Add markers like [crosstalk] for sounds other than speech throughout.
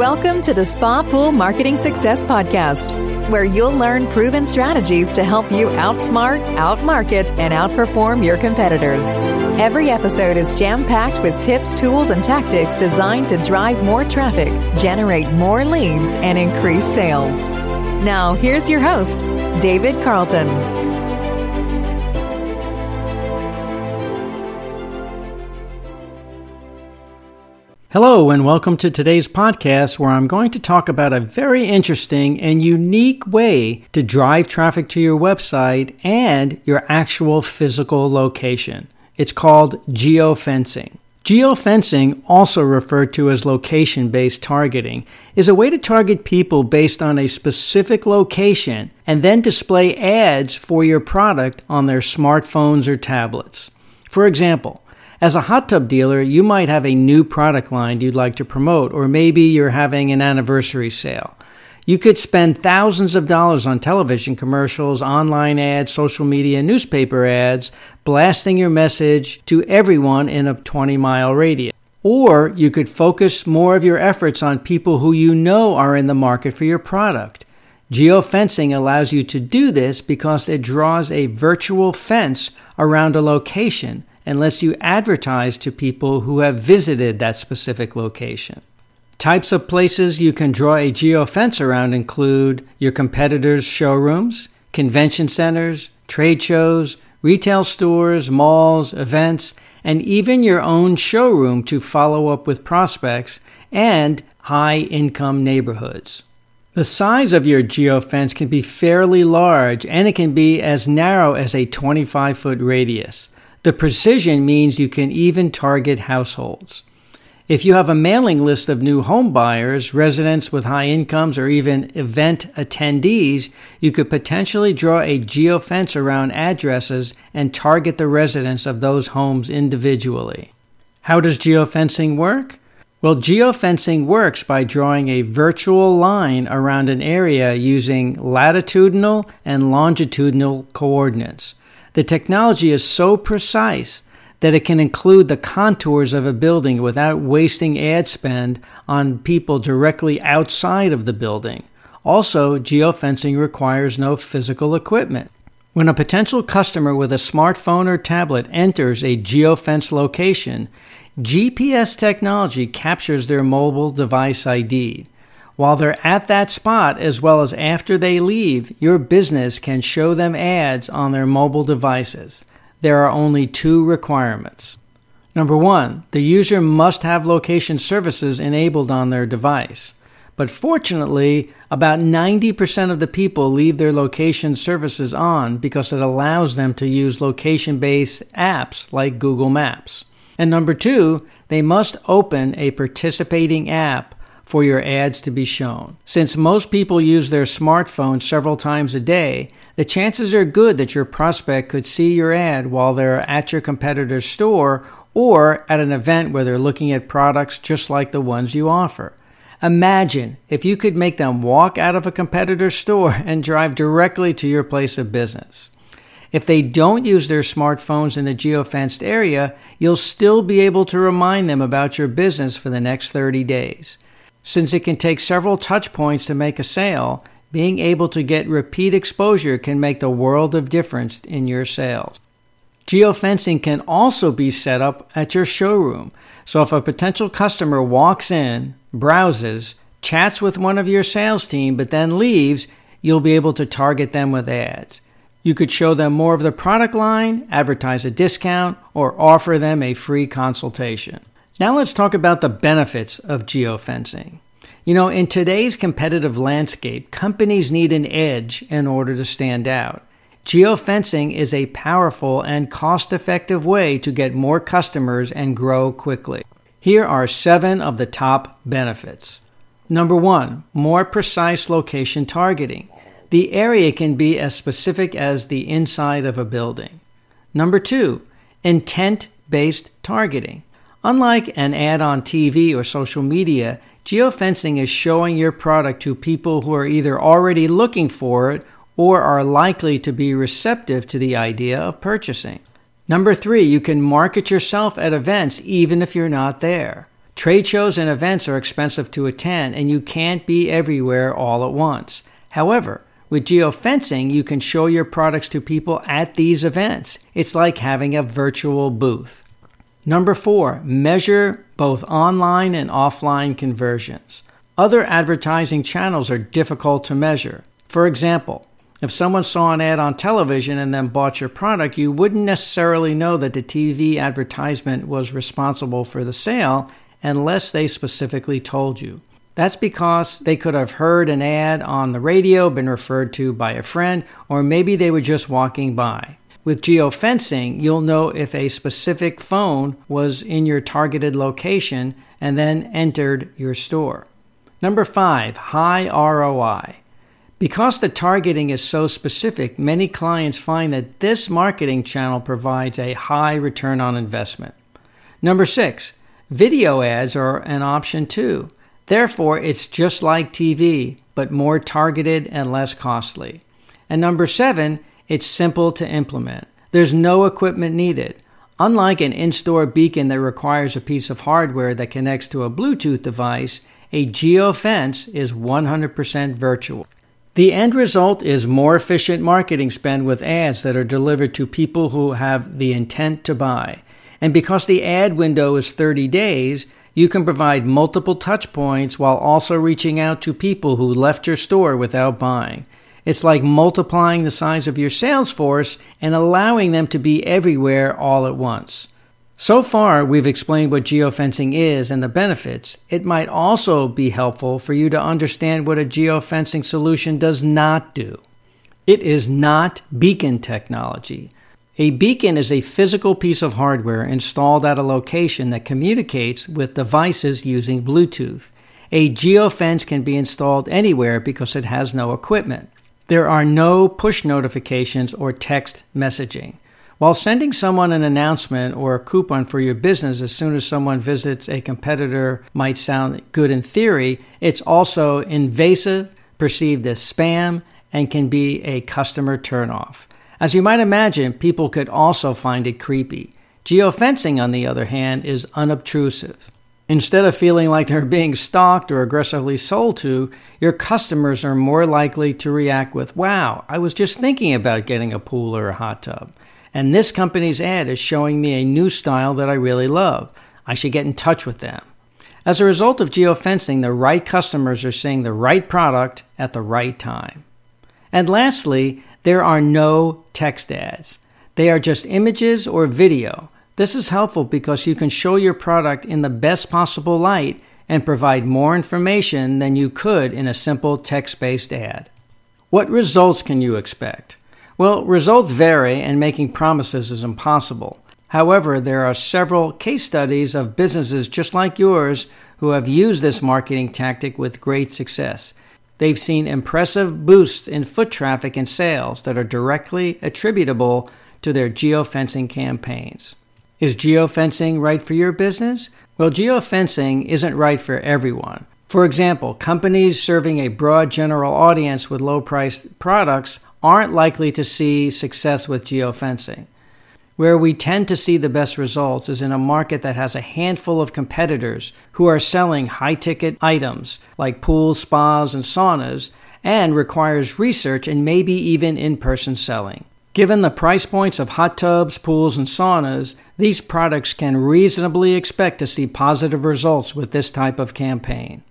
Welcome to the Spa Pool Marketing Success Podcast, where you'll learn proven strategies to help you outsmart, outmarket, and outperform your competitors. Every episode is jam packed with tips, tools, and tactics designed to drive more traffic, generate more leads, and increase sales. Now, here's your host, David Carlton. Hello, and welcome to today's podcast where I'm going to talk about a very interesting and unique way to drive traffic to your website and your actual physical location. It's called geofencing. Geofencing, also referred to as location based targeting, is a way to target people based on a specific location and then display ads for your product on their smartphones or tablets. For example, as a hot tub dealer, you might have a new product line you'd like to promote, or maybe you're having an anniversary sale. You could spend thousands of dollars on television commercials, online ads, social media, newspaper ads, blasting your message to everyone in a 20 mile radius. Or you could focus more of your efforts on people who you know are in the market for your product. Geofencing allows you to do this because it draws a virtual fence around a location and lets you advertise to people who have visited that specific location. Types of places you can draw a geofence around include your competitors' showrooms, convention centers, trade shows, retail stores, malls, events, and even your own showroom to follow up with prospects and high income neighborhoods. The size of your geofence can be fairly large and it can be as narrow as a 25 foot radius. The precision means you can even target households. If you have a mailing list of new home buyers, residents with high incomes, or even event attendees, you could potentially draw a geofence around addresses and target the residents of those homes individually. How does geofencing work? Well, geofencing works by drawing a virtual line around an area using latitudinal and longitudinal coordinates. The technology is so precise that it can include the contours of a building without wasting ad spend on people directly outside of the building. Also, geofencing requires no physical equipment. When a potential customer with a smartphone or tablet enters a geofence location, GPS technology captures their mobile device ID. While they're at that spot, as well as after they leave, your business can show them ads on their mobile devices. There are only two requirements. Number one, the user must have location services enabled on their device. But fortunately, about 90% of the people leave their location services on because it allows them to use location based apps like Google Maps. And number two, they must open a participating app for your ads to be shown. Since most people use their smartphone several times a day, the chances are good that your prospect could see your ad while they're at your competitor's store or at an event where they're looking at products just like the ones you offer. Imagine if you could make them walk out of a competitor's store [laughs] and drive directly to your place of business. If they don't use their smartphones in the geofenced area, you'll still be able to remind them about your business for the next 30 days. Since it can take several touch points to make a sale, being able to get repeat exposure can make the world of difference in your sales. Geofencing can also be set up at your showroom. So if a potential customer walks in, browses, chats with one of your sales team, but then leaves, you'll be able to target them with ads. You could show them more of the product line, advertise a discount, or offer them a free consultation. Now let's talk about the benefits of geofencing. You know, in today's competitive landscape, companies need an edge in order to stand out. Geofencing is a powerful and cost effective way to get more customers and grow quickly. Here are seven of the top benefits. Number one, more precise location targeting. The area can be as specific as the inside of a building. Number two, intent based targeting. Unlike an ad on TV or social media, geofencing is showing your product to people who are either already looking for it or are likely to be receptive to the idea of purchasing. Number three, you can market yourself at events even if you're not there. Trade shows and events are expensive to attend, and you can't be everywhere all at once. However, with geofencing, you can show your products to people at these events. It's like having a virtual booth. Number four, measure both online and offline conversions. Other advertising channels are difficult to measure. For example, if someone saw an ad on television and then bought your product, you wouldn't necessarily know that the TV advertisement was responsible for the sale unless they specifically told you. That's because they could have heard an ad on the radio, been referred to by a friend, or maybe they were just walking by. With geofencing, you'll know if a specific phone was in your targeted location and then entered your store. Number five, high ROI. Because the targeting is so specific, many clients find that this marketing channel provides a high return on investment. Number six, video ads are an option too. Therefore, it's just like TV, but more targeted and less costly. And number seven, it's simple to implement. There's no equipment needed. Unlike an in store beacon that requires a piece of hardware that connects to a Bluetooth device, a geofence is 100% virtual. The end result is more efficient marketing spend with ads that are delivered to people who have the intent to buy. And because the ad window is 30 days, you can provide multiple touch points while also reaching out to people who left your store without buying. It's like multiplying the size of your sales force and allowing them to be everywhere all at once. So far, we've explained what geofencing is and the benefits. It might also be helpful for you to understand what a geofencing solution does not do. It is not beacon technology. A beacon is a physical piece of hardware installed at a location that communicates with devices using Bluetooth. A geofence can be installed anywhere because it has no equipment. There are no push notifications or text messaging. While sending someone an announcement or a coupon for your business as soon as someone visits a competitor might sound good in theory, it's also invasive, perceived as spam, and can be a customer turnoff. As you might imagine, people could also find it creepy. Geofencing, on the other hand, is unobtrusive. Instead of feeling like they're being stalked or aggressively sold to, your customers are more likely to react with, Wow, I was just thinking about getting a pool or a hot tub. And this company's ad is showing me a new style that I really love. I should get in touch with them. As a result of geofencing, the right customers are seeing the right product at the right time. And lastly, there are no text ads. They are just images or video. This is helpful because you can show your product in the best possible light and provide more information than you could in a simple text based ad. What results can you expect? Well, results vary, and making promises is impossible. However, there are several case studies of businesses just like yours who have used this marketing tactic with great success. They've seen impressive boosts in foot traffic and sales that are directly attributable to their geofencing campaigns. Is geofencing right for your business? Well, geofencing isn't right for everyone. For example, companies serving a broad general audience with low priced products aren't likely to see success with geofencing. Where we tend to see the best results is in a market that has a handful of competitors who are selling high ticket items like pools, spas, and saunas and requires research and maybe even in person selling. Given the price points of hot tubs, pools, and saunas, these products can reasonably expect to see positive results with this type of campaign.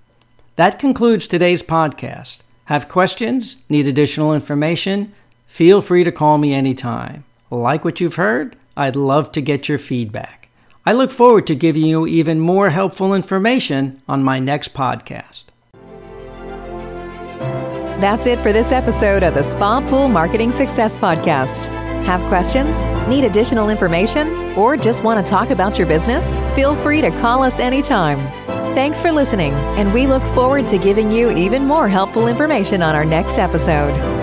That concludes today's podcast. Have questions? Need additional information? Feel free to call me anytime. Like what you've heard? I'd love to get your feedback. I look forward to giving you even more helpful information on my next podcast. That's it for this episode of the Spa Pool Marketing Success Podcast. Have questions? Need additional information? Or just want to talk about your business? Feel free to call us anytime. Thanks for listening, and we look forward to giving you even more helpful information on our next episode.